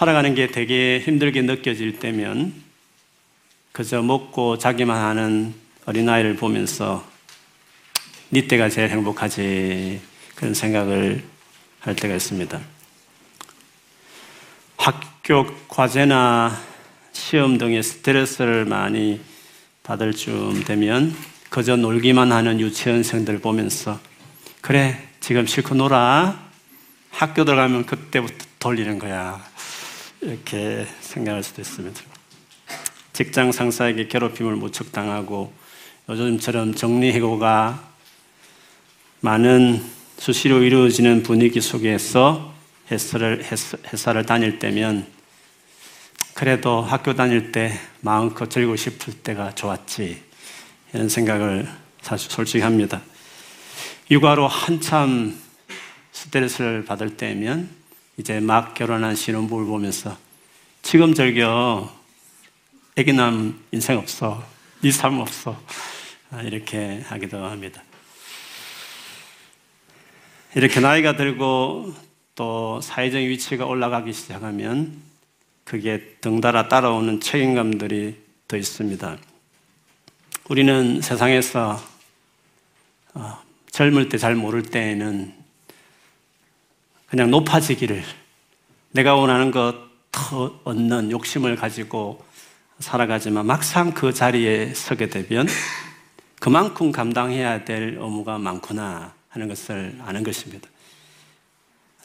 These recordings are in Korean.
살아가는 게 되게 힘들게 느껴질 때면 그저 먹고 자기만 하는 어린아이를 보면서 니 때가 제일 행복하지 그런 생각을 할 때가 있습니다. 학교 과제나 시험 등의 스트레스를 많이 받을 쯤 되면 그저 놀기만 하는 유치원생들 보면서 그래 지금 실컷 놀아 학교 들어가면 그때부터 돌리는 거야 이렇게 생각할 수도 있습니다. 직장 상사에게 괴롭힘을 무척 당하고 요즘처럼 정리해고가 많은 수시로 이루어지는 분위기 속에서 회사를, 회사를 다닐 때면 그래도 학교 다닐 때 마음껏 즐기고 싶을 때가 좋았지 이런 생각을 사실 솔직히 합니다. 육아로 한참 스트레스를 받을 때면 이제 막 결혼한 신혼부를 보면서 지금 즐겨 애기남 인생 없어 네 삶 없어 아, 이렇게 하기도 합니다. 이렇게 나이가 들고 또 사회적인 위치가 올라가기 시작하면 그게 덩달아 따라오는 책임감들이 더 있습니다. 우리는 세상에서 어, 젊을 때 잘 모를 때에는 그냥 높아지기를 내가 원하는 것 더 얻는 욕심을 가지고 살아가지만 막상 그 자리에 서게 되면 그만큼 감당해야 될 의무가 많구나 하는 것을 아는 것입니다.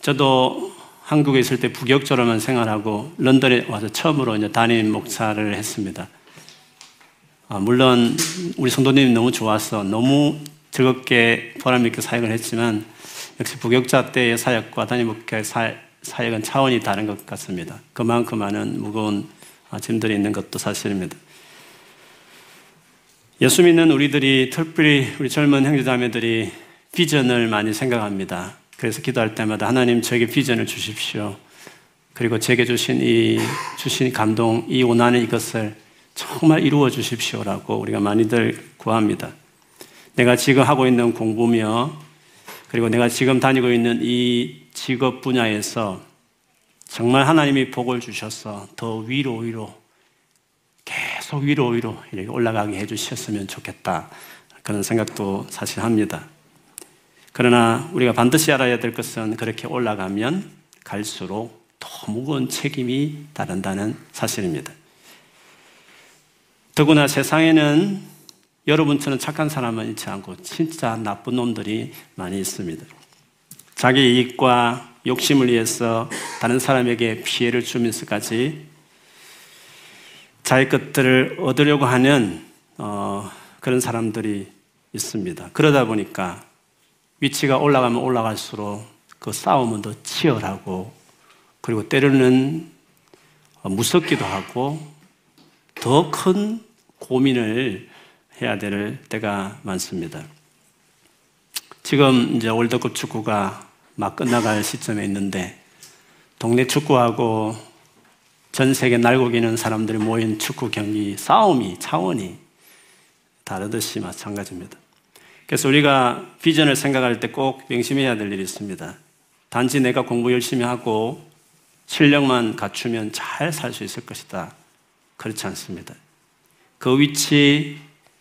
저도 한국에 있을 때 부격적으로만 생활하고 런던에 와서 처음으로 이제 담임 목사를 했습니다. 아, 물론 우리 성도님이 너무 좋아서 너무 즐겁게 보람있게 사역을 했지만 역시 부격자 때의 사역과 담임 목회 사역은 차원이 다른 것 같습니다. 그만큼 많은 무거운 짐들이 있는 것도 사실입니다. 예수 믿는 우리들이 특별히 우리 젊은 형제자매들이 비전을 많이 생각합니다. 그래서 기도할 때마다 하나님 저에게 비전을 주십시오. 그리고 제게 주신 이 주신 감동, 이 원하는 이것을 정말 이루어 주십시오라고 우리가 많이들 구합니다. 내가 지금 하고 있는 공부며 그리고 내가 지금 다니고 있는 이 직업 분야에서 정말 하나님이 복을 주셔서 더 위로 위로 계속 위로 위로 이렇게 올라가게 해주셨으면 좋겠다. 그런 생각도 사실 합니다. 그러나 우리가 반드시 알아야 될 것은 그렇게 올라가면 갈수록 더 무거운 책임이 따른다는 사실입니다. 더구나 세상에는 여러분처럼 착한 사람은 있지 않고 진짜 나쁜 놈들이 많이 있습니다. 자기 이익과 욕심을 위해서 다른 사람에게 피해를 주면서까지 자기 것들을 얻으려고 하는 어, 그런 사람들이 있습니다. 그러다 보니까 위치가 올라가면 올라갈수록 그 싸움은 더 치열하고 그리고 때로는 무섭기도 하고 더 큰 고민을 해야 될 때가 많습니다. 지금 이제 월드컵 축구가 막 끝나갈 시점에 있는데 동네 축구하고 전 세계 날고기는 사람들이 모인 축구 경기 싸움이 차원이 다르듯이 마찬가지입니다. 그래서 우리가 비전을 생각할 때 꼭 명심해야 될 일이 있습니다. 단지 내가 공부 열심히 하고 실력만 갖추면 잘 살 수 있을 것이다. 그렇지 않습니다. 그 위치,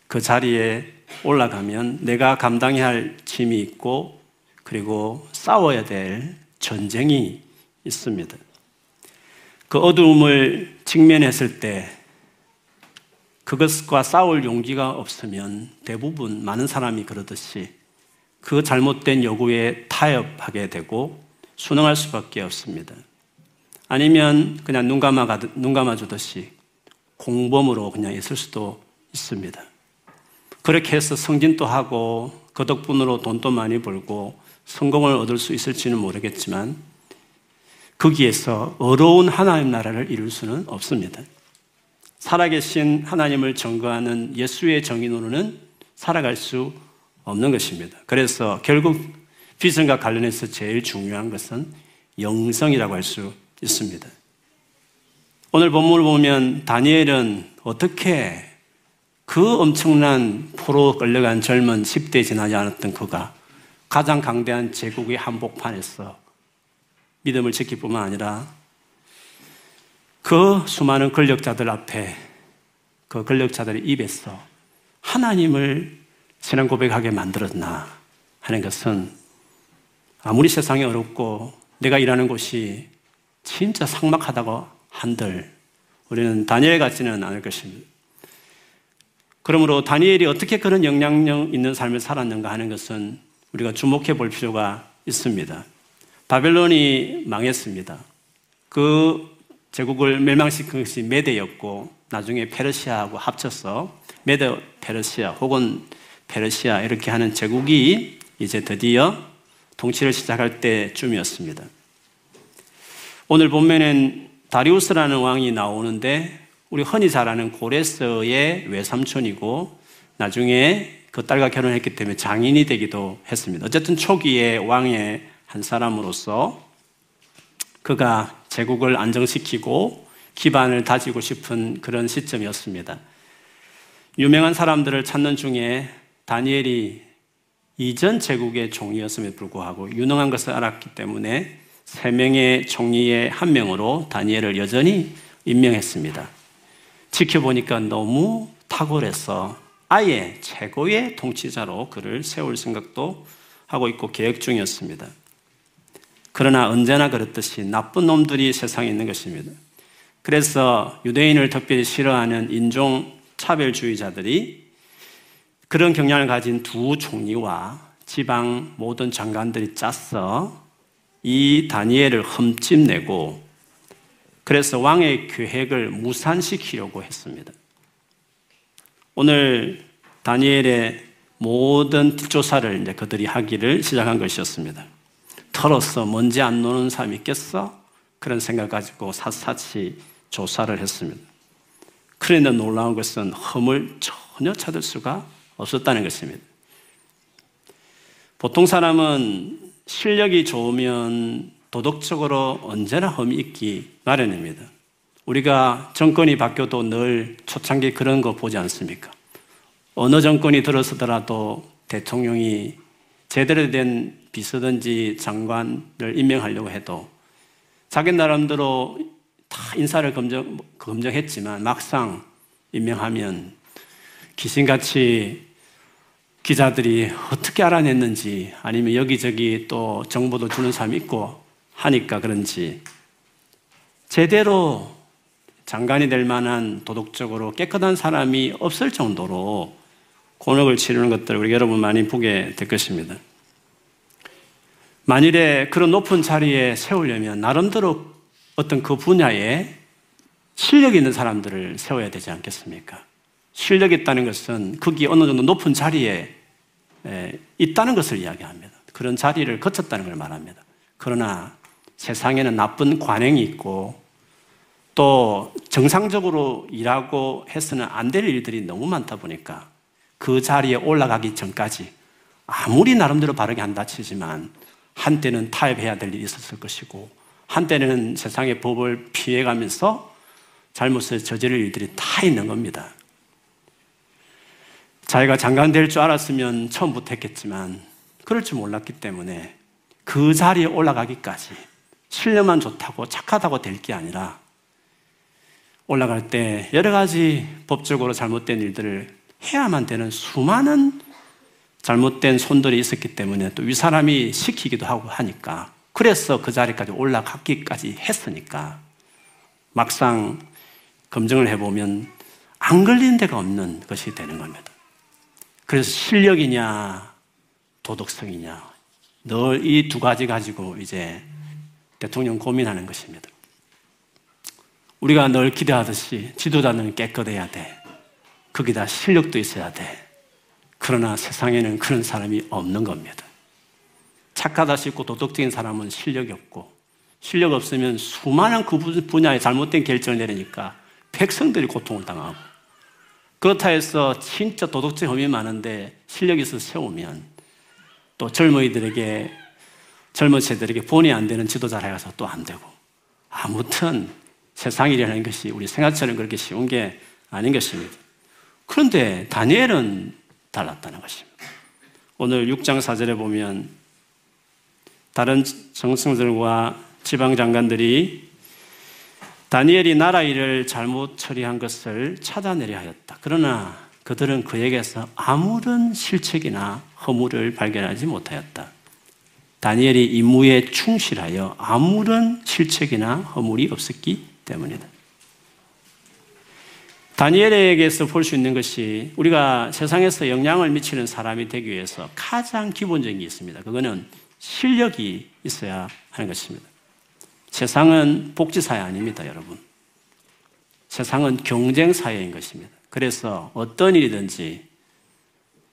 그 자리에 올라가면 내가 감당해야 할 짐이 있고 그리고 싸워야 될 전쟁이 있습니다. 그 어두움을 직면했을 때 그것과 싸울 용기가 없으면 대부분 많은 사람이 그러듯이 그 잘못된 요구에 타협하게 되고 순응할 수밖에 없습니다. 아니면 그냥 눈 감아 눈 감아 주듯이 공범으로 그냥 있을 수도 있습니다. 그렇게 해서 승진도 하고 그 덕분으로 돈도 많이 벌고 성공을 얻을 수 있을지는 모르겠지만 거기에서 어려운 하나님 나라를 이룰 수는 없습니다. 살아계신 하나님을 증거하는 예수의 정인으로는 살아갈 수 없는 것입니다. 그래서 결국 비전과 관련해서 제일 중요한 것은 영성이라고 할 수 있습니다. 오늘 본문을 보면 다니엘은 어떻게 그 엄청난 포로 끌려간 젊은 10대 지나지 않았던 그가 가장 강대한 제국의 한복판에서 믿음을 지킬 뿐만 아니라 그 수많은 권력자들 앞에 그 권력자들의 입에서 하나님을 신앙 고백하게 만들었나 하는 것은 아무리 세상이 어렵고 내가 일하는 곳이 진짜 삭막하다고 한들 우리는 다니엘 같지는 않을 것입니다. 그러므로 다니엘이 어떻게 그런 영향력 있는 삶을 살았는가 하는 것은 우리가 주목해 볼 필요가 있습니다. 바벨론이 망했습니다. 그 제국을 멸망시킨 것이 메대였고 나중에 페르시아하고 합쳐서 메대 페르시아 혹은 페르시아 이렇게 하는 제국이 이제 드디어 통치를 시작할 때쯤이었습니다. 오늘 본면엔 다리우스라는 왕이 나오는데 우리 흔히 잘 아는 고레스의 외삼촌이고 나중에 그 딸과 결혼했기 때문에 장인이 되기도 했습니다. 어쨌든 초기에 왕의 한 사람으로서 그가 제국을 안정시키고 기반을 다지고 싶은 그런 시점이었습니다. 유명한 사람들을 찾는 중에 다니엘이 이전 제국의 총리였음에도 불구하고 유능한 것을 알았기 때문에 세 명의 총리의 한 명으로 다니엘을 여전히 임명했습니다. 지켜보니까 너무 탁월해서 아예 최고의 통치자로 그를 세울 생각도 하고 있고 계획 중이었습니다. 그러나 언제나 그렇듯이 나쁜 놈들이 세상에 있는 것입니다. 그래서 유대인을 특별히 싫어하는 인종 차별주의자들이 그런 경향을 가진 두 총리와 지방 모든 장관들이 짰어 이 다니엘을 흠집내고 그래서 왕의 계획을 무산시키려고 했습니다. 오늘 다니엘의 모든 조사를 이제 그들이 하기를 시작한 것이었습니다. 털어서 먼지 안 노는 사람이 있겠어? 그런 생각 가지고 샅샅이 조사를 했습니다. 그런데 놀라운 것은 흠을 전혀 찾을 수가 없었다는 것입니다. 보통 사람은 실력이 좋으면 도덕적으로 언제나 흠이 있기 마련입니다. 우리가 정권이 바뀌어도 늘 초창기 그런 거 보지 않습니까? 어느 정권이 들어서더라도 대통령이 제대로 된 비서든지 장관을 임명하려고 해도 자기 나름대로 다 인사를 검증, 검증했지만 막상 임명하면 귀신같이 기자들이 어떻게 알아냈는지 아니면 여기저기 또 정보도 주는 사람이 있고 하니까 그런지 제대로 장관이 될 만한 도덕적으로 깨끗한 사람이 없을 정도로 곤혹을 치르는 것들을 우리 여러분 많이 보게 될 것입니다. 만일에 그런 높은 자리에 세우려면 나름대로 어떤 그 분야에 실력 있는 사람들을 세워야 되지 않겠습니까? 실력 있다는 것은 거기 어느 정도 높은 자리에 있다는 것을 이야기합니다. 그런 자리를 거쳤다는 걸 말합니다. 그러나 세상에는 나쁜 관행이 있고 또 정상적으로 일하고 해서는 안 될 일들이 너무 많다 보니까 그 자리에 올라가기 전까지 아무리 나름대로 바르게 한다 치지만 한때는 타협해야 될 일이 있었을 것이고 한때는 세상의 법을 피해가면서 잘못을 저지를 일들이 다 있는 겁니다. 자기가 장관 될 줄 알았으면 처음부터 했겠지만 그럴 줄 몰랐기 때문에 그 자리에 올라가기까지 실력만 좋다고 착하다고 될 게 아니라 올라갈 때 여러 가지 법적으로 잘못된 일들을 해야만 되는 수많은 잘못된 손들이 있었기 때문에 또위 사람이 시키기도 하고 하니까 그래서 그 자리까지 올라갔기까지 했으니까 막상 검증을 해보면 안 걸린 데가 없는 것이 되는 겁니다. 그래서 실력이냐 도덕성이냐 늘 이 두 가지 가지고 이제 대통령 고민하는 것입니다. 우리가 늘 기대하듯이 지도자는 깨끗해야 돼. 거기다 실력도 있어야 돼. 그러나 세상에는 그런 사람이 없는 겁니다. 착하다 싶고 도덕적인 사람은 실력이 없고 실력 없으면 수많은 그 분야에 잘못된 결정을 내리니까 백성들이 고통을 당하고 그렇다 해서 진짜 도덕적 혐의 많은데 실력이 있어서 세우면 또 젊은이들에게 젊은 세대에게 본의 안 되는 지도자를 해서 또 안 되고 아무튼 세상이라는 것이 우리 생각처럼 그렇게 쉬운 게 아닌 것입니다. 그런데 다니엘은 달랐다는 것입니다. 오늘 6장 4절에 보면 다른 정승들과 지방 장관들이 다니엘이 나라 일을 잘못 처리한 것을 찾아내려 하였다. 그러나 그들은 그에게서 아무런 실책이나 허물을 발견하지 못하였다. 다니엘이 임무에 충실하여 아무런 실책이나 허물이 없었기 때문이다. 다니엘에게서 볼 수 있는 것이 우리가 세상에서 영향을 미치는 사람이 되기 위해서 가장 기본적인 게 있습니다. 그거는 실력이 있어야 하는 것입니다. 세상은 복지사회 아닙니다, 여러분. 세상은 경쟁사회인 것입니다. 그래서 어떤 일이든지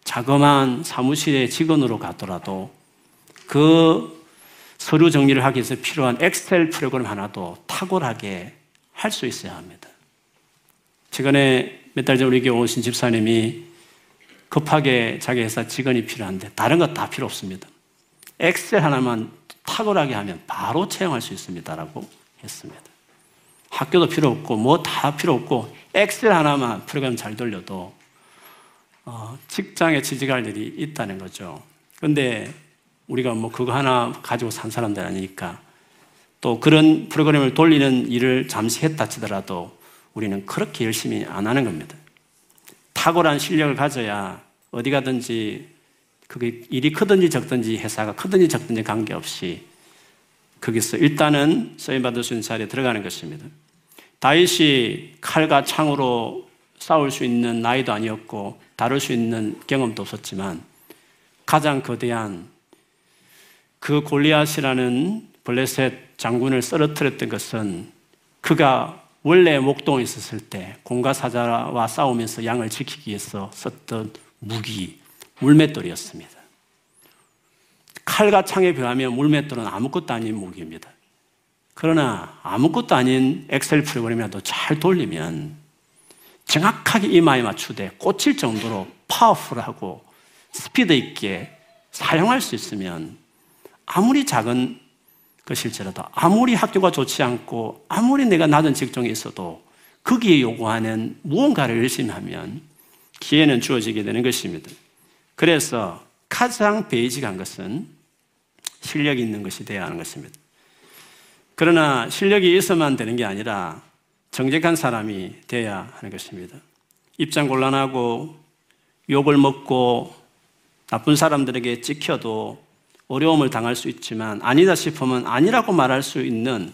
자그마한 사무실의 직원으로 가더라도 그 서류 정리를 하기 위해서 필요한 엑셀 프로그램 하나도 탁월하게 할 수 있어야 합니다. 최근에 몇 달 전 우리 교회 오신 집사님이 급하게 자기 회사 직원이 필요한데 다른 거다 필요 없습니다. 엑셀 하나만 탁월하게 하면 바로 채용할 수 있습니다라고 했습니다. 학교도 필요 없고 뭐 다 필요 없고 엑셀 하나만 프로그램 잘 돌려도 어, 직장에 취직할 일이 있다는 거죠. 그런데 우리가 뭐 그거 하나 가지고 산 사람들 아니니까 또 그런 프로그램을 돌리는 일을 잠시 했다 치더라도 우리는 그렇게 열심히 안 하는 겁니다. 탁월한 실력을 가져야 어디 가든지 그게 일이 크든지 적든지 회사가 크든지 적든지 관계없이 거기서 일단은 쓰임받을 수 있는 자리에 들어가는 것입니다. 다윗이 칼과 창으로 싸울 수 있는 나이도 아니었고 다룰 수 있는 경험도 없었지만 가장 거대한 그 골리앗이라는 블레셋 장군을 쓰러뜨렸던 것은 그가 원래 목동에 있었을 때 공가 사자와 싸우면서 양을 지키기 위해서 썼던 무기 물맷돌이었습니다. 칼과 창에 비하면 물맷돌은 아무것도 아닌 무기입니다. 그러나 아무것도 아닌 엑셀 프로그램이라도 잘 돌리면 정확하게 이마에 맞추되 꽂힐 정도로 파워풀하고 스피드 있게 사용할 수 있으면 아무리 작은 것일지라도 아무리 학교가 좋지 않고 아무리 내가 낮은 직종에 있어도 거기에 요구하는 무언가를 열심히 하면 기회는 주어지게 되는 것입니다. 그래서 가장 베이직한 것은 실력이 있는 것이 되어야 하는 것입니다. 그러나 실력이 있어만 되는 게 아니라 정직한 사람이 되어야 하는 것입니다. 입장 곤란하고 욕을 먹고 나쁜 사람들에게 찍혀도 어려움을 당할 수 있지만 아니다 싶으면 아니라고 말할 수 있는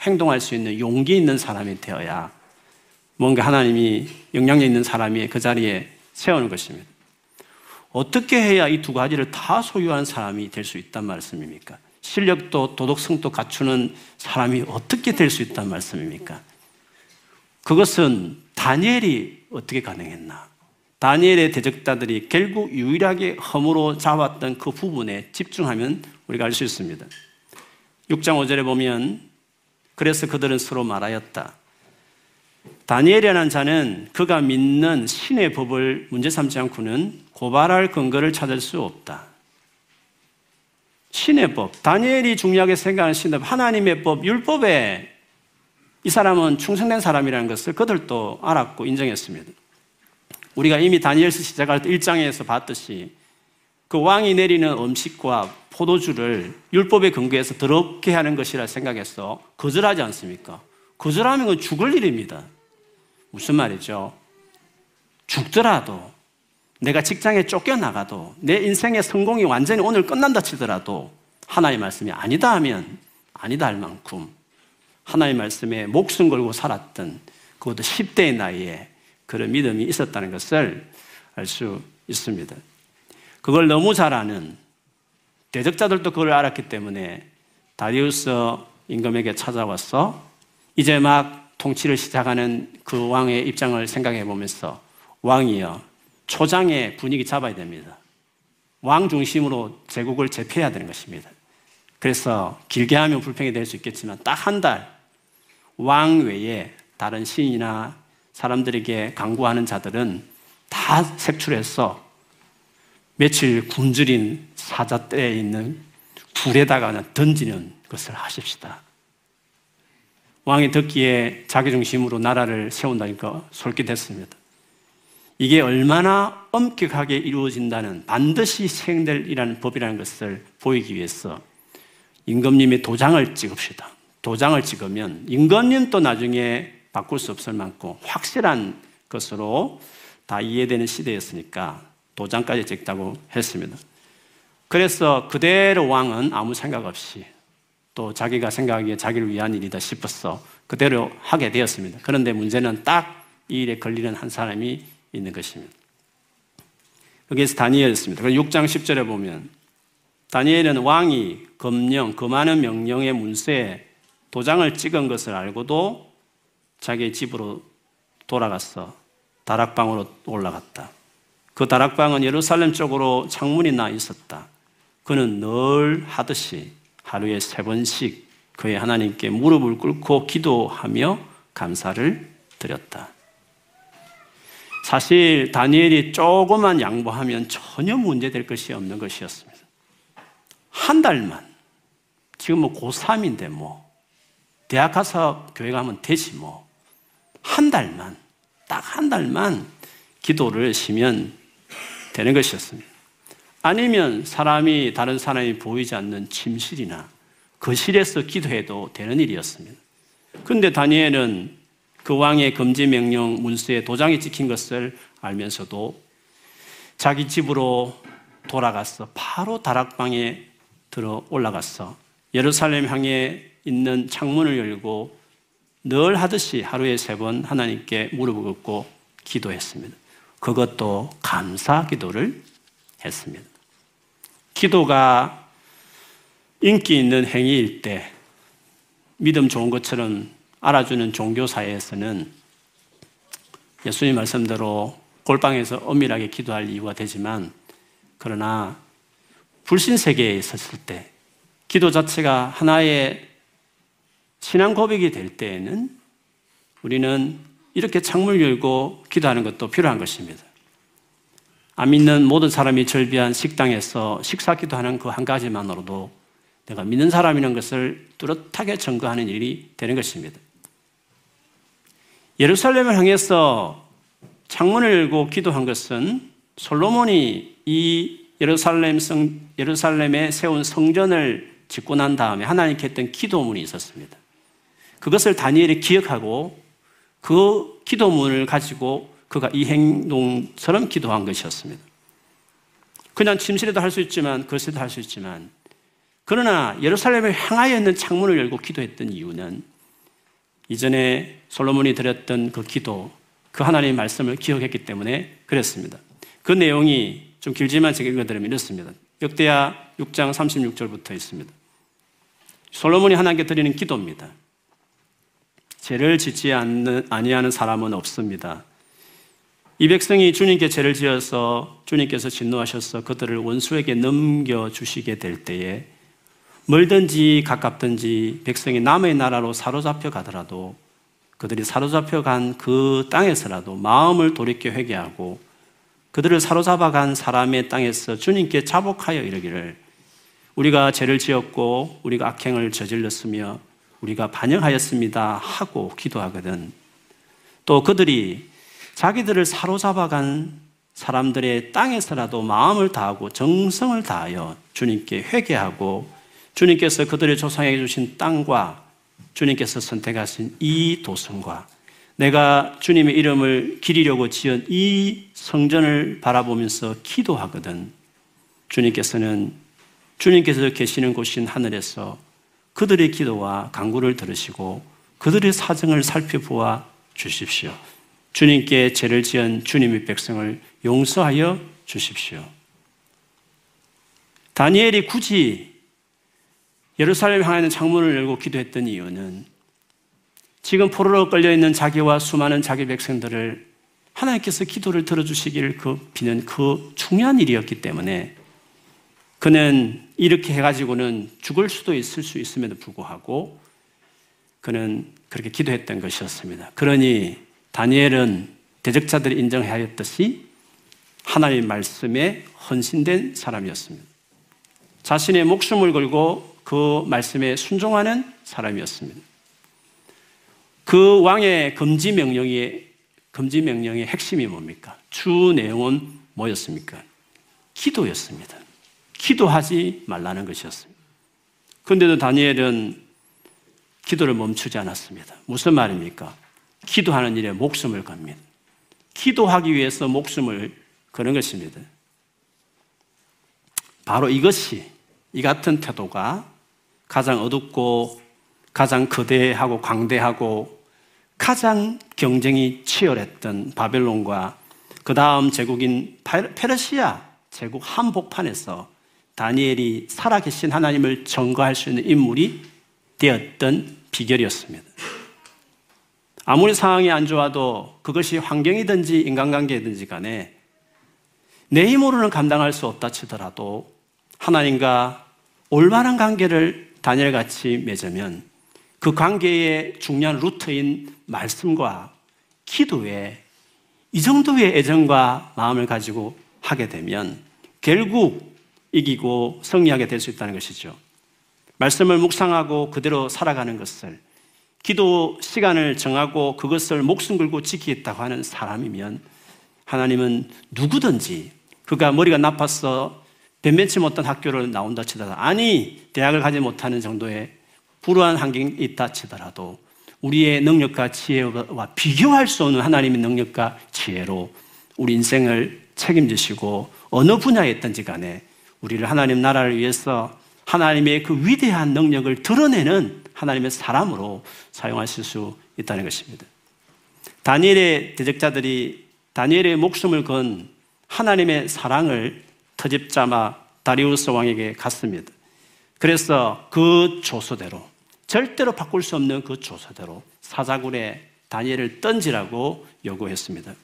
행동할 수 있는 용기 있는 사람이 되어야 뭔가 하나님이 영향력 있는 사람이 그 자리에 세우는 것입니다. 어떻게 해야 이 두 가지를 다 소유한 사람이 될 수 있단 말씀입니까? 실력도 도덕성도 갖추는 사람이 어떻게 될 수 있단 말씀입니까? 그것은 다니엘이 어떻게 가능했나? 다니엘의 대적자들이 결국 유일하게 허물로 잡았던 그 부분에 집중하면 우리가 알 수 있습니다. 6장 5절에 보면 그래서 그들은 서로 말하였다. 다니엘이라는 자는 그가 믿는 신의 법을 문제 삼지 않고는 고발할 근거를 찾을 수 없다. 신의 법, 다니엘이 중요하게 생각하는 신의 법, 하나님의 법, 율법에 이 사람은 충성된 사람이라는 것을 그들도 알았고 인정했습니다. 우리가 이미 다니엘서 시작할 때 1장에서 봤듯이 그 왕이 내리는 음식과 포도주를 율법에 근거해서 더럽게 하는 것이라 생각해서 거절하지 않습니까? 거절하면 그 죽을 일입니다. 무슨 말이죠? 죽더라도 내가 직장에 쫓겨나가도 내 인생의 성공이 완전히 오늘 끝난다 치더라도 하나의 말씀이 아니다 하면 아니다 할 만큼 하나의 말씀에 목숨 걸고 살았던 그것도 10대의 나이에 그런 믿음이 있었다는 것을 알 수 있습니다. 그걸 너무 잘 아는 대적자들도 그걸 알았기 때문에 다리우스 임금에게 찾아와서 이제 막 통치를 시작하는 그 왕의 입장을 생각해 보면서 왕이여 초장의 분위기 잡아야 됩니다. 왕 중심으로 제국을 제패해야 되는 것입니다. 그래서 길게 하면 불평이 될 수 있겠지만 딱 한 달 왕 외에 다른 신이나 사람들에게 강구하는 자들은 다 색출해서 며칠 굶주린 사자떼에 있는 불에다가 던지는 것을 하십시다. 왕이 듣기에 자기 중심으로 나라를 세운다니까 솔깃했습니다. 이게 얼마나 엄격하게 이루어진다는 반드시 시행될 이라는 법이라는 것을 보이기 위해서 임금님의 도장을 찍읍시다. 도장을 찍으면 임금님도 나중에 바꿀 수 없을 만큼 확실한 것으로 다 이해되는 시대였으니까 도장까지 찍자고 했습니다. 그래서 그대로 왕은 아무 생각 없이 또 자기가 생각하기에 자기를 위한 일이다 싶어서 그대로 하게 되었습니다. 그런데 문제는 딱 이 일에 걸리는 한 사람이 있는 것입니다. 여기에서 다니엘이었습니다. 6장 10절에 보면 다니엘은 왕이 검령, 그 많은 명령의 문서에 도장을 찍은 것을 알고도 자기 집으로 돌아갔어. 다락방으로 올라갔다. 그 다락방은 예루살렘 쪽으로 창문이 나 있었다. 그는 늘 하듯이 하루에 세 번씩 그의 하나님께 무릎을 꿇고 기도하며 감사를 드렸다. 사실 다니엘이 조금만 양보하면 전혀 문제될 것이 없는 것이었습니다. 한 달만. 지금 뭐 고3인데 뭐. 대학 가서 교회 가면 되지 뭐. 한 달만. 딱 한 달만 기도를 쉬면 되는 것이었습니다. 아니면 사람이 다른 사람이 보이지 않는 침실이나 거실에서 기도해도 되는 일이었습니다. 그런데 다니엘은 그 왕의 금지 명령 문서에 도장이 찍힌 것을 알면서도 자기 집으로 돌아가서 바로 다락방에 들어 올라가서 예루살렘 향해 있는 창문을 열고 늘 하듯이 하루에 세 번 하나님께 무릎을 꿇고 기도했습니다. 그것도 감사 기도를 했습니다. 기도가 인기 있는 행위일 때 믿음 좋은 것처럼 알아주는 종교사회에서는 예수님 말씀대로 골방에서 엄밀하게 기도할 이유가 되지만 그러나 불신 세계에 있었을 때 기도 자체가 하나의 신앙 고백이 될 때에는 우리는 이렇게 창문을 열고 기도하는 것도 필요한 것입니다. 안 믿는 모든 사람이 절비한 식당에서 식사 기도하는 그 한 가지만으로도 내가 믿는 사람이라는 것을 뚜렷하게 증거하는 일이 되는 것입니다. 예루살렘을 향해서 창문을 열고 기도한 것은 솔로몬이 이 예루살렘 성, 예루살렘에 세운 성전을 짓고 난 다음에 하나님께 했던 기도문이 있었습니다. 그것을 다니엘이 기억하고 그 기도문을 가지고 그가 이 행동처럼 기도한 것이었습니다. 그냥 침실에도 할 수 있지만 거실에도 할 수 있지만 그러나 예루살렘을 향하여 있는 창문을 열고 기도했던 이유는 이전에 솔로몬이 드렸던 그 기도, 그 하나님의 말씀을 기억했기 때문에 그랬습니다. 그 내용이 좀 길지만 제가 읽어드리면 이렇습니다. 역대하 6장 36절부터 있습니다. 솔로몬이 하나님께 드리는 기도입니다. 죄를 짓지 않는, 아니하는 사람은 없습니다. 이 백성이 주님께 죄를 지어서 주님께서 진노하셔서 그들을 원수에게 넘겨주시게 될 때에 멀든지 가깝든지 백성이 남의 나라로 사로잡혀 가더라도 그들이 사로잡혀 간 그 땅에서라도 마음을 돌이켜 회개하고 그들을 사로잡아 간 사람의 땅에서 주님께 자복하여 이르기를 우리가 죄를 지었고 우리가 악행을 저질렀으며 우리가 반영하였습니다 하고 기도하거든. 또 그들이 자기들을 사로잡아 간 사람들의 땅에서라도 마음을 다하고 정성을 다하여 주님께 회개하고 주님께서 그들의 조상에게 주신 땅과 주님께서 선택하신 이 도성과 내가 주님의 이름을 기리려고 지은 이 성전을 바라보면서 기도하거든. 주님께서는 주님께서 계시는 곳인 하늘에서 그들의 기도와 강구를 들으시고 그들의 사정을 살펴보아 주십시오. 주님께 죄를 지은 주님의 백성을 용서하여 주십시오. 다니엘이 굳이 예루살렘 향하는 하 창문을 열고 기도했던 이유는 지금 포로로 끌려 있는 자기와 수많은 자기 백성들을 하나님께서 기도를 들어주시기를 그 비는 그 중요한 일이었기 때문에 그는 이렇게 해가지고는 죽을 수도 있을 수 있음에도 불구하고 그는 그렇게 기도했던 것이었습니다. 그러니 다니엘은 대적자들이 인정하였듯이 하나님의 말씀에 헌신된 사람이었습니다. 자신의 목숨을 걸고 그 말씀에 순종하는 사람이었습니다. 그 왕의 금지 명령의 금지 명령의 핵심이 뭡니까? 주 내용은 뭐였습니까? 기도였습니다. 기도하지 말라는 것이었습니다. 그런데도 다니엘은 기도를 멈추지 않았습니다. 무슨 말입니까? 기도하는 일에 목숨을 겁니다. 기도하기 위해서 목숨을 거는 것입니다. 바로 이것이 이 같은 태도가 가장 어둡고 가장 거대하고 광대하고 가장 경쟁이 치열했던 바벨론과 그 다음 제국인 페르시아 제국 한복판에서 다니엘이 살아계신 하나님을 증거할 수 있는 인물이 되었던 비결이었습니다. 아무리 상황이 안 좋아도 그것이 환경이든지 인간관계든지 간에 내 힘으로는 감당할 수 없다 치더라도 하나님과 올바른 관계를 다니엘 같이 맺으면 그 관계의 중요한 루트인 말씀과 기도에 이 정도의 애정과 마음을 가지고 하게 되면 결국 이기고 승리하게 될 수 있다는 것이죠. 말씀을 묵상하고 그대로 살아가는 것을 기도 시간을 정하고 그것을 목숨 걸고 지키겠다고 하는 사람이면 하나님은 누구든지 그가 머리가 나빠서 변변치 못한 학교를 나온다 치더라도 아니 대학을 가지 못하는 정도의 불우한 환경이 있다 치더라도 우리의 능력과 지혜와 비교할 수 없는 하나님의 능력과 지혜로 우리 인생을 책임지시고 어느 분야에 있든지 간에 우리를 하나님 나라를 위해서 하나님의 그 위대한 능력을 드러내는 하나님의 사람으로 사용하실 수 있다는 것입니다. 다니엘의 대적자들이 다니엘의 목숨을 건 하나님의 사랑을 터집자마 다리우스 왕에게 갔습니다. 그래서 그 조서대로 절대로 바꿀 수 없는 그 조서대로 사자굴에 다니엘을 던지라고 요구했습니다.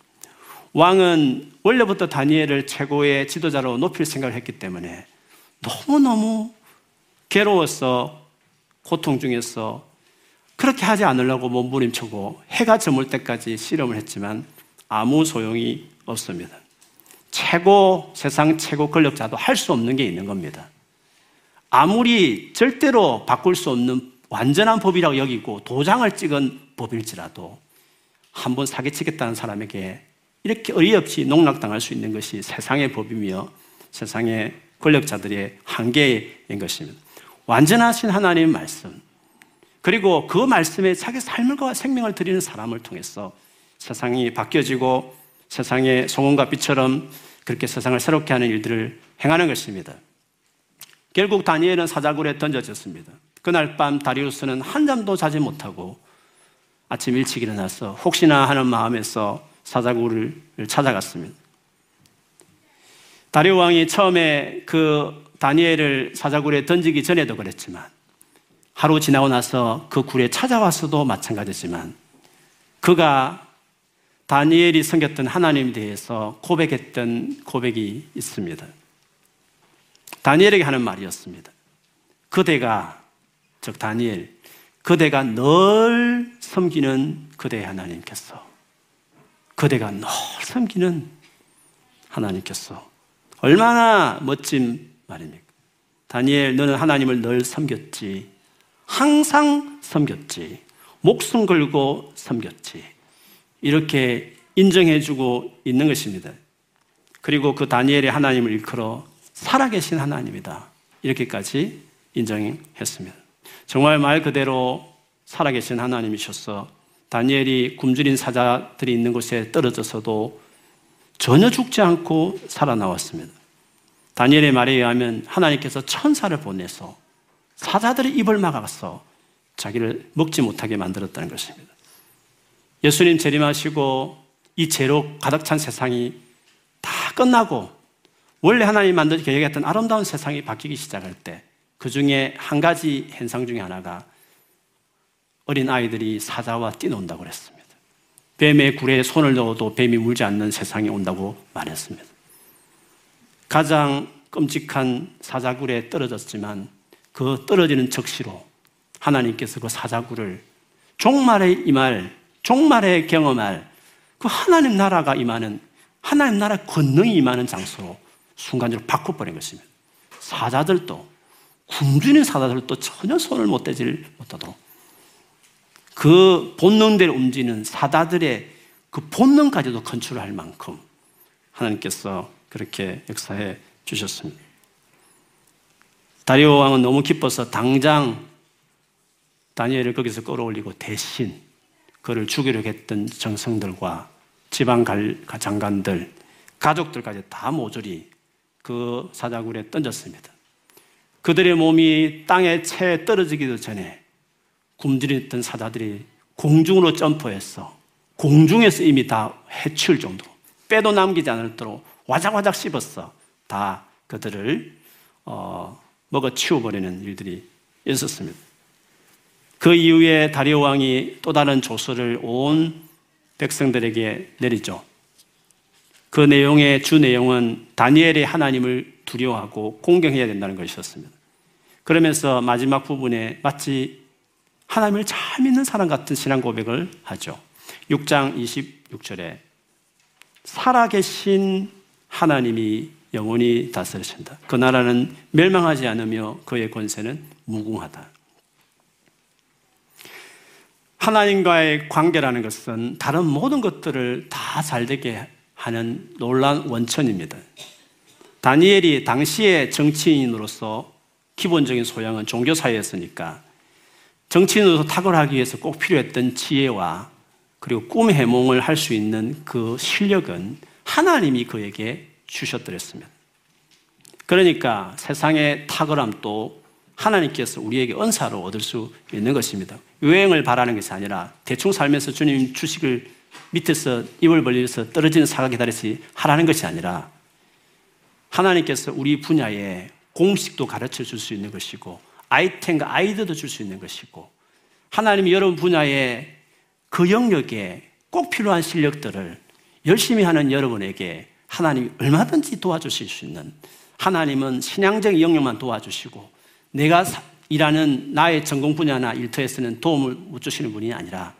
왕은 원래부터 다니엘을 최고의 지도자로 높일 생각을 했기 때문에 너무너무 괴로워서 고통 중에서 그렇게 하지 않으려고 몸부림치고 해가 저물 때까지 실험을 했지만 아무 소용이 없습니다. 최고, 세상 최고 권력자도 할 수 없는 게 있는 겁니다. 아무리 절대로 바꿀 수 없는 완전한 법이라고 여기고 도장을 찍은 법일지라도 한 번 사기치겠다는 사람에게 이렇게 어이없이 농락당할 수 있는 것이 세상의 법이며 세상의 권력자들의 한계인 것입니다. 완전하신 하나님의 말씀, 그리고 그 말씀에 자기 삶과 생명을 드리는 사람을 통해서 세상이 바뀌어지고 세상의 소금과 빛처럼 그렇게 세상을 새롭게 하는 일들을 행하는 것입니다. 결국 다니엘은 사자굴에 던져졌습니다. 그날 밤 다리우스는 한 잠도 자지 못하고 아침 일찍 일어나서 혹시나 하는 마음에서 사자굴을 찾아갔습니다. 다리우 왕이 처음에 그 다니엘을 사자굴에 던지기 전에도 그랬지만 하루 지나고 나서 그 굴에 찾아와서도 마찬가지지만 그가 다니엘이 섬겼던 하나님에 대해서 고백했던 고백이 있습니다. 다니엘에게 하는 말이었습니다. 그대가, 즉 다니엘, 그대가 늘 섬기는 그대의 하나님께서, 그대가 늘 섬기는 하나님께서 얼마나 멋진 말입니까? 다니엘, 너는 하나님을 늘 섬겼지. 항상 섬겼지. 목숨 걸고 섬겼지. 이렇게 인정해주고 있는 것입니다. 그리고 그 다니엘의 하나님을 일컬어 살아계신 하나님이다. 이렇게까지 인정했습니다. 정말 말 그대로 살아계신 하나님이셔서 다니엘이 굶주린 사자들이 있는 곳에 떨어져서도 전혀 죽지 않고 살아나왔습니다. 다니엘의 말에 의하면 하나님께서 천사를 보내서 사자들의 입을 막아서 자기를 먹지 못하게 만들었다는 것입니다. 예수님 재림하시고 이 죄로 가득 찬 세상이 다 끝나고 원래 하나님 만든 계획했던 아름다운 세상이 바뀌기 시작할 때 그 중에 한 가지 현상 중에 하나가 어린 아이들이 사자와 뛰논다고 그랬습니다. 뱀의 굴에 손을 넣어도 뱀이 물지 않는 세상이 온다고 말했습니다. 가장 끔찍한 사자굴에 떨어졌지만 그 떨어지는 적시로 하나님께서 그 사자굴을 종말의 이말 종말에 경험할 그 하나님 나라가 임하는 하나님 나라 권능이 임하는 장소로 순간적으로 바꿔버린 것입니다. 사자들도 굶주린 사자들도 전혀 손을 못 대질 못하도록 그 본능대로 움직이는 사자들의 그 본능까지도 컨트롤할 만큼 하나님께서 그렇게 역사해 주셨습니다. 다리오 왕은 너무 기뻐서 당장 다니엘을 거기서 끌어올리고 대신 그를 죽이려고 했던 정성들과 지방 장관들, 가족들까지 다 모조리 그 사자굴에 던졌습니다. 그들의 몸이 땅에 채 떨어지기도 전에 굶주렸던 사자들이 공중으로 점프해서 공중에서 이미 다 해칠 정도로 빼도 남기지 않도록 와작와작 씹었어. 다 그들을 어, 먹어 치워버리는 일들이 있었습니다. 그 이후에 다리오 왕이 또 다른 조서를 온 백성들에게 내리죠. 그 내용의 주 내용은 다니엘의 하나님을 두려워하고 공경해야 된다는 것이었습니다. 그러면서 마지막 부분에 마치 하나님을 잘 믿는 사람 같은 신앙 고백을 하죠. 6장 26절에 살아계신 하나님이 영원히 다스리신다. 그 나라는 멸망하지 않으며 그의 권세는 무궁하다. 하나님과의 관계라는 것은 다른 모든 것들을 다 잘되게 하는 놀란 원천입니다. 다니엘이 당시의 정치인으로서 기본적인 소양은 종교사회였으니까 정치인으로서 탁월하기 위해서 꼭 필요했던 지혜와 그리고 꿈 해몽을 할 수 있는 그 실력은 하나님이 그에게 주셨더랬습니다. 그러니까 세상의 탁월함도 하나님께서 우리에게 은사로 얻을 수 있는 것입니다. 유행을 바라는 것이 아니라 대충 살면서 주님 주식을 밑에서 입을 벌려서 떨어지는 사과 기다리시 하라는 것이 아니라 하나님께서 우리 분야에 공식도 가르쳐 줄 수 있는 것이고 아이템과 아이디어도 줄 수 있는 것이고 하나님이 여러분 분야에 그 영역에 꼭 필요한 실력들을 열심히 하는 여러분에게 하나님이 얼마든지 도와주실 수 있는 하나님은 신앙적 영역만 도와주시고 내가 일하는 나의 전공 분야나 일터에서는 도움을 못 주시는 분이 아니라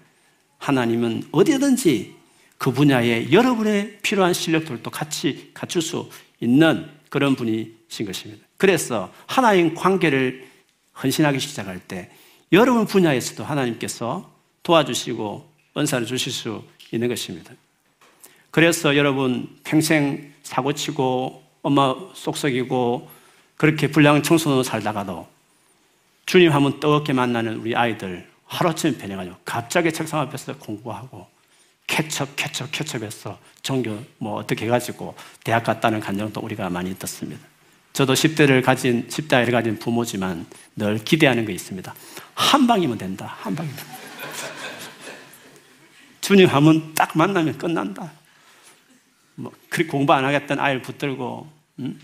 하나님은 어디든지 그 분야에 여러분의 필요한 실력들도 같이 갖출 수 있는 그런 분이신 것입니다. 그래서 하나님 관계를 헌신하기 시작할 때 여러분 분야에서도 하나님께서 도와주시고 은사를 주실 수 있는 것입니다. 그래서 여러분 평생 사고치고 엄마 쏙쏙이고 그렇게 불량 청소년으로 살다가도 주님 한번 뜨겁게 만나는 우리 아이들 하루아침에 변해가지고 갑자기 책상 앞에서 공부하고 캐첩, 캐첩, 캐첩해서 종교 뭐 어떻게 해가지고 대학 갔다는 감정도 우리가 많이 듣습니다. 저도 10대를 가진, 10대 아이를 가진 부모지만 늘 기대하는 게 있습니다. 한 방이면 된다. 한 방이면. 주님 하면 딱 만나면 끝난다. 뭐, 그렇게 공부 안 하겠다는 아이를 붙들고, 음?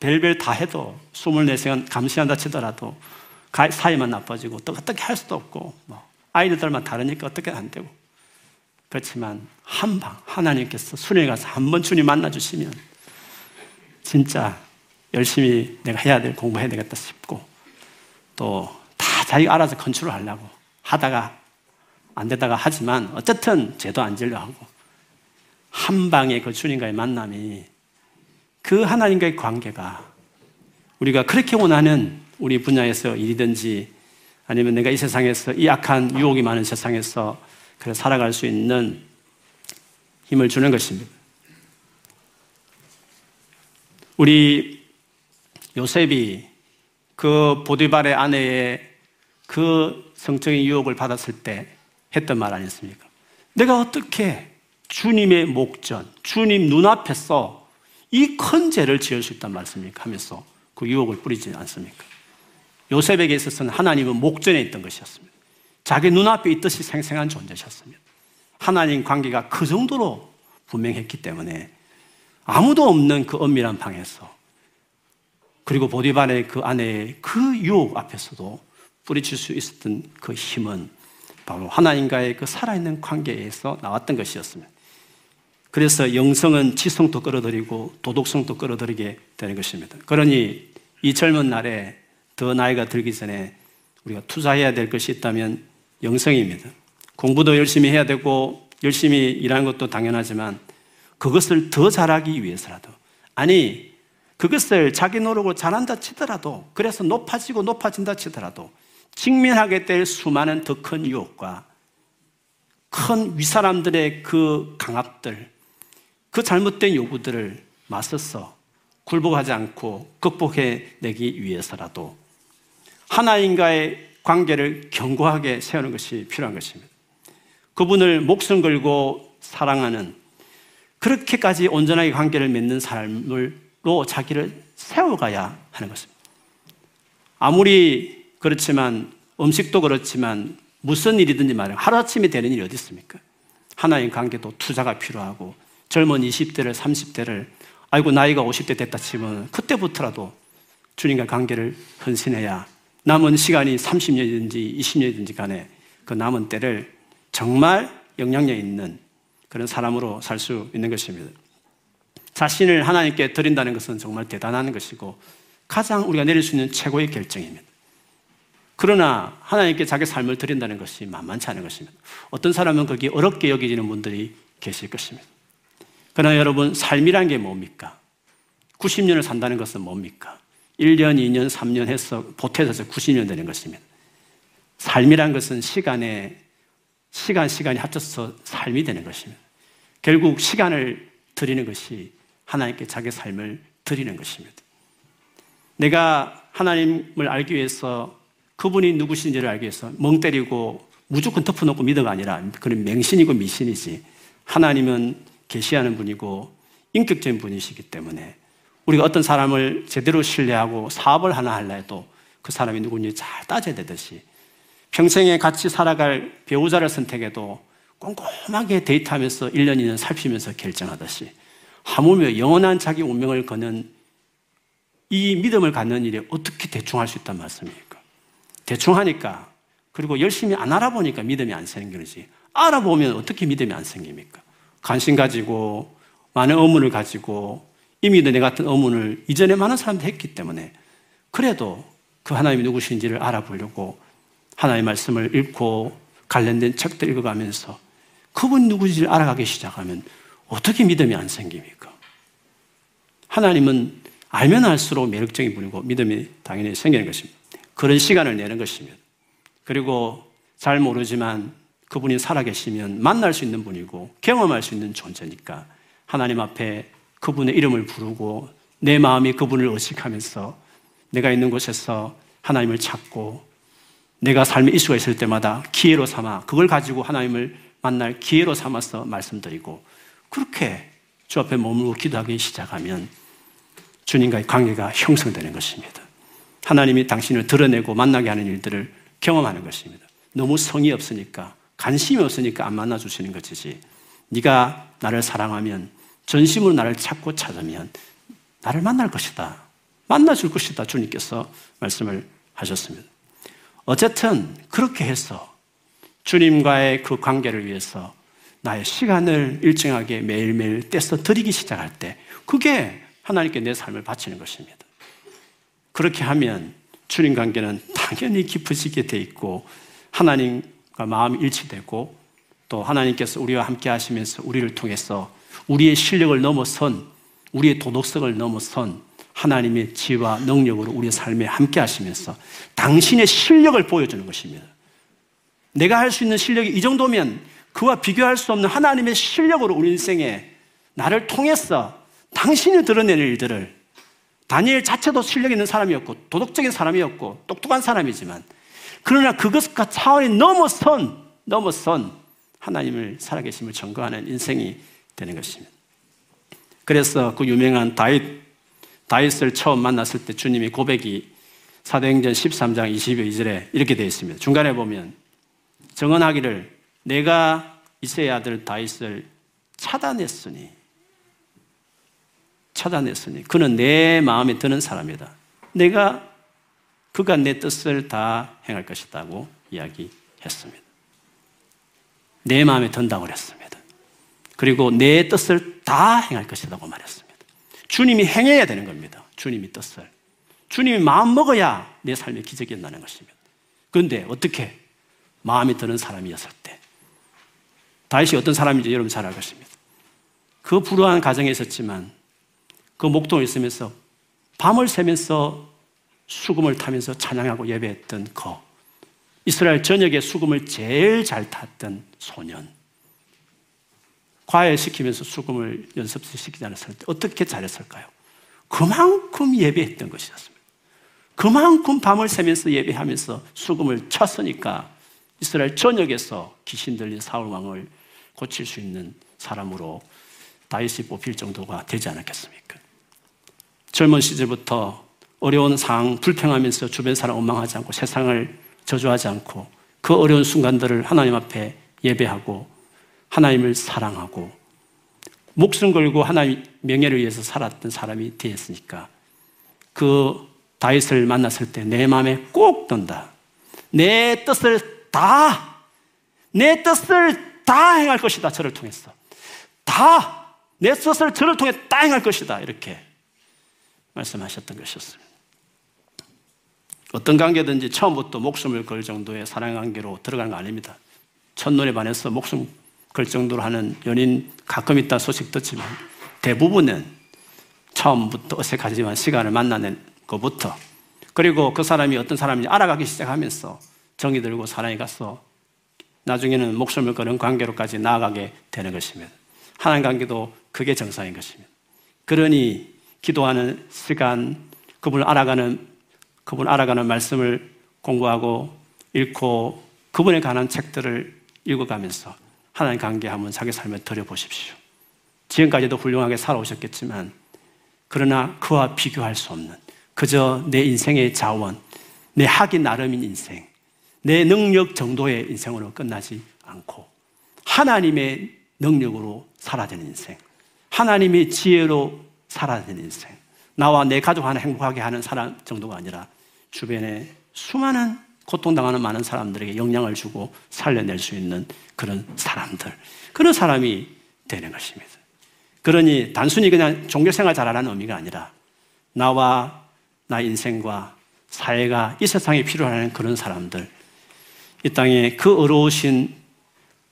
별별 다 해도 24시간 감시한다 치더라도 사이만 나빠지고 또 어떻게 할 수도 없고, 뭐, 아이들만 다르니까 어떻게 안 되고. 그렇지만 한 방, 하나님께서 순회 가서 한 번 주님 만나주시면 진짜 열심히 내가 해야 될 공부해야 되겠다 싶고 또 다 자기가 알아서 컨트롤 하려고 하다가 안 되다가 하지만 어쨌든 죄도 안 질려 하고 한 방에 그 주님과의 만남이 그 하나님과의 관계가 우리가 그렇게 원하는 우리 분야에서 일이든지 아니면 내가 이 세상에서 이 악한 유혹이 많은 세상에서 그래 살아갈 수 있는 힘을 주는 것입니다. 우리 요셉이 그 보디발의 아내의 그 성적인 유혹을 받았을 때 했던 말 아니었습니까? 내가 어떻게 주님의 목전, 주님 눈앞에서 이 큰 죄를 지을 수 있단 말씀입니까? 하면서 그 유혹을 뿌리지 않습니까? 요셉에게 있어서는 하나님은 목전에 있던 것이었습니다. 자기 눈앞에 있듯이 생생한 존재셨습니다. 하나님 관계가 그 정도로 분명했기 때문에 아무도 없는 그 엄밀한 방에서 그리고 보디발의 그 아내의 그 유혹 앞에서도 뿌리칠 수 있었던 그 힘은 바로 하나님과의 그 살아있는 관계에서 나왔던 것이었습니다. 그래서 영성은 지성도 끌어들이고 도덕성도 끌어들이게 되는 것입니다. 그러니 이 젊은 날에 더 나이가 들기 전에 우리가 투자해야 될 것이 있다면 영성입니다. 공부도 열심히 해야 되고 열심히 일하는 것도 당연하지만 그것을 더 잘하기 위해서라도 아니 그것을 자기 노력으로 잘한다 치더라도 그래서 높아지고 높아진다 치더라도 직면하게 될 수많은 더 큰 유혹과 큰 윗사람들의 그 강압들 그 잘못된 요구들을 맞서서 굴복하지 않고 극복해 내기 위해서라도 하나님과의 관계를 견고하게 세우는 것이 필요한 것입니다. 그분을 목숨 걸고 사랑하는 그렇게까지 온전하게 관계를 맺는 삶으 로 자기를 세워가야 하는 것입니다. 아무리 그렇지만 음식도 그렇지만 무슨 일이든지 말이야 하루아침에 되는 일이 어디 있습니까? 하나님 관계도 투자가 필요하고 젊은 20대를 30대를 아이고 나이가 50대 됐다 치면 그때부터라도 주님과 관계를 헌신해야 남은 시간이 30년이든지 20년이든지 간에 그 남은 때를 정말 영향력 있는 그런 사람으로 살 수 있는 것입니다. 자신을 하나님께 드린다는 것은 정말 대단한 것이고 가장 우리가 내릴 수 있는 최고의 결정입니다. 그러나 하나님께 자기 삶을 드린다는 것이 만만치 않은 것입니다. 어떤 사람은 그게 어렵게 여기지는 분들이 계실 것입니다. 그러나 여러분, 삶이란 게 뭡니까? 90년을 산다는 것은 뭡니까? 1년, 2년, 3년 해서 보태서 90년 되는 것입니다. 삶이란 것은 시간에, 시간, 시간이 합쳐서 삶이 되는 것입니다. 결국 시간을 드리는 것이 하나님께 자기 삶을 드리는 것입니다. 내가 하나님을 알기 위해서 그분이 누구신지를 알기 위해서 멍 때리고 무조건 덮어놓고 믿어가 아니라 그런 맹신이고 미신이지 하나님은 계시하는 분이고 인격적인 분이시기 때문에 우리가 어떤 사람을 제대로 신뢰하고 사업을 하나 할라 해도 그 사람이 누군지 잘 따져야 되듯이 평생에 같이 살아갈 배우자를 선택해도 꼼꼼하게 데이트하면서 1년, 2년 살피면서 결정하듯이 하물며 영원한 자기 운명을 거는 이 믿음을 갖는 일에 어떻게 대충 할 수 있단 말씀입니까? 대충 하니까 그리고 열심히 안 알아보니까 믿음이 안 생기지. 알아보면 어떻게 믿음이 안 생깁니까? 관심 가지고 많은 의문을 가지고 이미 내 같은 의문을 이전에 많은 사람들이 했기 때문에 그래도 그 하나님이 누구신지를 알아보려고 하나님의 말씀을 읽고 관련된 책들 읽어가면서 그분 누구인지를 알아가기 시작하면 어떻게 믿음이 안 생깁니까? 하나님은 알면 알수록 매력적인 분이고 믿음이 당연히 생기는 것입니다. 그런 시간을 내는 것입니다. 그리고 잘 모르지만 그분이 살아계시면 만날 수 있는 분이고 경험할 수 있는 존재니까 하나님 앞에 그분의 이름을 부르고 내 마음이 그분을 의식하면서 내가 있는 곳에서 하나님을 찾고 내가 삶의 이슈가 있을 때마다 기회로 삼아 그걸 가지고 하나님을 만날 기회로 삼아서 말씀드리고 그렇게 주 앞에 머물고 기도하기 시작하면 주님과의 관계가 형성되는 것입니다. 하나님이 당신을 드러내고 만나게 하는 일들을 경험하는 것입니다. 너무 성의 없으니까 관심이 없으니까 안 만나 주시는 것이지. 네가 나를 사랑하면 전심으로 나를 찾고 찾으면 나를 만날 것이다. 만나 줄 것이다. 주님께서 말씀을 하셨습니다. 어쨌든 그렇게 해서 주님과의 그 관계를 위해서 나의 시간을 일정하게 매일매일 떼서 드리기 시작할 때 그게 하나님께 내 삶을 바치는 것입니다. 그렇게 하면 주님 관계는 당연히 깊어지게 돼 있고 하나님과 마음이 일치되고 또 하나님께서 우리와 함께 하시면서 우리를 통해서 우리의 실력을 넘어선 우리의 도덕성을 넘어선 하나님의 지혜와 능력으로 우리의 삶에 함께 하시면서 당신의 실력을 보여주는 것입니다. 내가 할 수 있는 실력이 이 정도면 그와 비교할 수 없는 하나님의 실력으로 우리 인생에 나를 통해서 당신이 드러내는 일들을 다니엘 자체도 실력 있는 사람이었고 도덕적인 사람이었고 똑똑한 사람이지만 그러나 그것과 차원이 넘어선 넘어선 하나님을 살아계심을 증거하는 인생이 되는 것입니다. 그래서 그 유명한 다윗 다윗을 처음 만났을 때 주님이 고백이 사도행전 13장 22절에 이렇게 되어 있습니다. 중간에 보면 정언하기를 내가 이세의 아들 다윗을 차단했으니 차단했으니 그는 내 마음에 드는 사람이다. 내가 그가 내 뜻을 다 행할 것이다고 이야기했습니다. 내 마음에 든다고 그랬습니다. 그리고 내 뜻을 다 행할 것이라고 말했습니다. 주님이 행해야 되는 겁니다. 주님이 뜻을. 주님이 마음 먹어야 내 삶에 기적이 일어나는 것입니다. 그런데 어떻게 마음에 드는 사람이었을 때 다윗이 어떤 사람인지 여러분 잘 알겠습니다. 그 불우한 가정에 있었지만 그 목동에 있으면서 밤을 새면서 수금을 타면서 찬양하고 예배했던 거. 이스라엘 전역에 수금을 제일 잘 탔던 소년. 과외시키면서 수금을 연습시키지 않았을 때 어떻게 잘했을까요? 그만큼 예배했던 것이었습니다. 그만큼 밤을 새면서 예배하면서 수금을 쳤으니까 이스라엘 전역에서 귀신 들린 사울 왕을 고칠 수 있는 사람으로 다윗이 뽑힐 정도가 되지 않았겠습니까? 젊은 시절부터 어려운 상황 불평하면서 주변 사람 원망하지 않고 세상을 저주하지 않고 그 어려운 순간들을 하나님 앞에 예배하고 하나님을 사랑하고 목숨 걸고 하나님 명예를 위해서 살았던 사람이 되었으니까 그 다윗을 만났을 때 내 마음에 꼭 든다. 내 뜻을 다, 내 뜻을 다 행할 것이다. 저를 통해서. 다, 내 뜻을 저를 통해 다 행할 것이다. 이렇게 말씀하셨던 것이었습니다. 어떤 관계든지 처음부터 목숨을 걸 정도의 사랑 관계로 들어가는 거 아닙니다. 첫눈에 반해서 목숨 걸 정도로 하는 연인 가끔 있다 소식 듣지만 대부분은 처음부터 어색하지만 시간을 만나는 것부터 그리고 그 사람이 어떤 사람인지 알아가기 시작하면서 정이 들고 사랑이 가서 나중에는 목숨을 거는 관계로까지 나아가게 되는 것입니다. 하나님 관계도 그게 정상인 것입니다. 그러니 기도하는 시간, 그분을 알아가는 그분 알아가는 말씀을 공부하고 읽고 그분에 관한 책들을 읽어가면서 하나님 관계 한번 자기 삶에 들여보십시오. 지금까지도 훌륭하게 살아오셨겠지만 그러나 그와 비교할 수 없는 그저 내 인생의 자원, 내 하기 나름인 인생, 내 능력 정도의 인생으로 끝나지 않고 하나님의 능력으로 살아야 되는 인생, 하나님의 지혜로 살아야 되는 인생, 나와 내 가족 하나 행복하게 하는 사람 정도가 아니라 주변에 수많은 고통당하는 많은 사람들에게 영향을 주고 살려낼 수 있는 그런 사람들, 그런 사람이 되는 것입니다. 그러니 단순히 그냥 종교생활 잘하는 의미가 아니라 나와 나 인생과 사회가 이 세상에 필요한 그런 사람들, 이 땅에 그 어려우신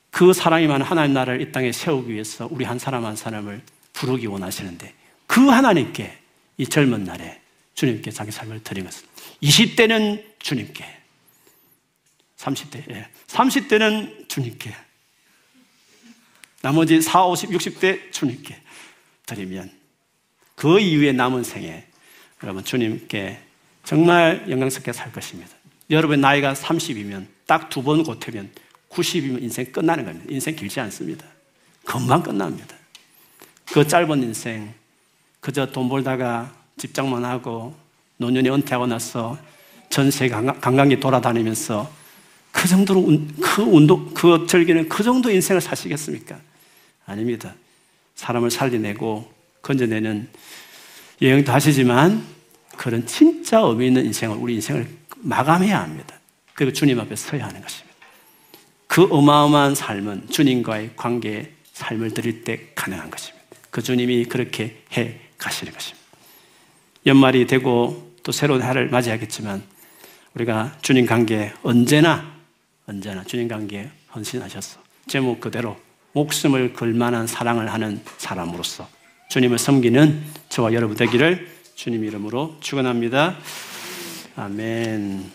그 사랑이 많은 하나님 나라를 이 땅에 세우기 위해서 우리 한 사람 한 사람을 부르기 원하시는데 그 하나님께 이 젊은 날에 주님께 자기 삶을 드린 것은 20대는 주님께 30대, 예. 30대는 주님께 나머지 4, 50, 60대 주님께 드리면 그 이후에 남은 생에 여러분 주님께 정말 영광스럽게 살 것입니다. 여러분 나이가 30이면 딱 두 번 고태면 90이면 인생 끝나는 겁니다. 인생 길지 않습니다. 금방 끝납니다. 그 짧은 인생 그저 돈 벌다가 집장만 하고 노년에 은퇴하고 나서 전세 관광지 돌아다니면서 그 정도로 그 운동 그 절기는 그 정도 인생을 사시겠습니까? 아닙니다. 사람을 살려내고 건져내는 여행도 하시지만 그런 진짜 의미 있는 인생을 우리 인생을 마감해야 합니다. 그리고 주님 앞에 서야 하는 것입니다. 그 어마어마한 삶은 주님과의 관계의 삶을 드릴 때 가능한 것입니다. 그 주님이 그렇게 해 가시는 것입니다. 연말이 되고 또 새로운 해를 맞이하겠지만 우리가 주님 관계 언제나 언제나 주님 관계에 헌신하셨어. 제목 그대로 목숨을 걸 만한 사랑을 하는 사람으로서 주님을 섬기는 저와 여러분 되기를 주님 이름으로 축원합니다. 아멘.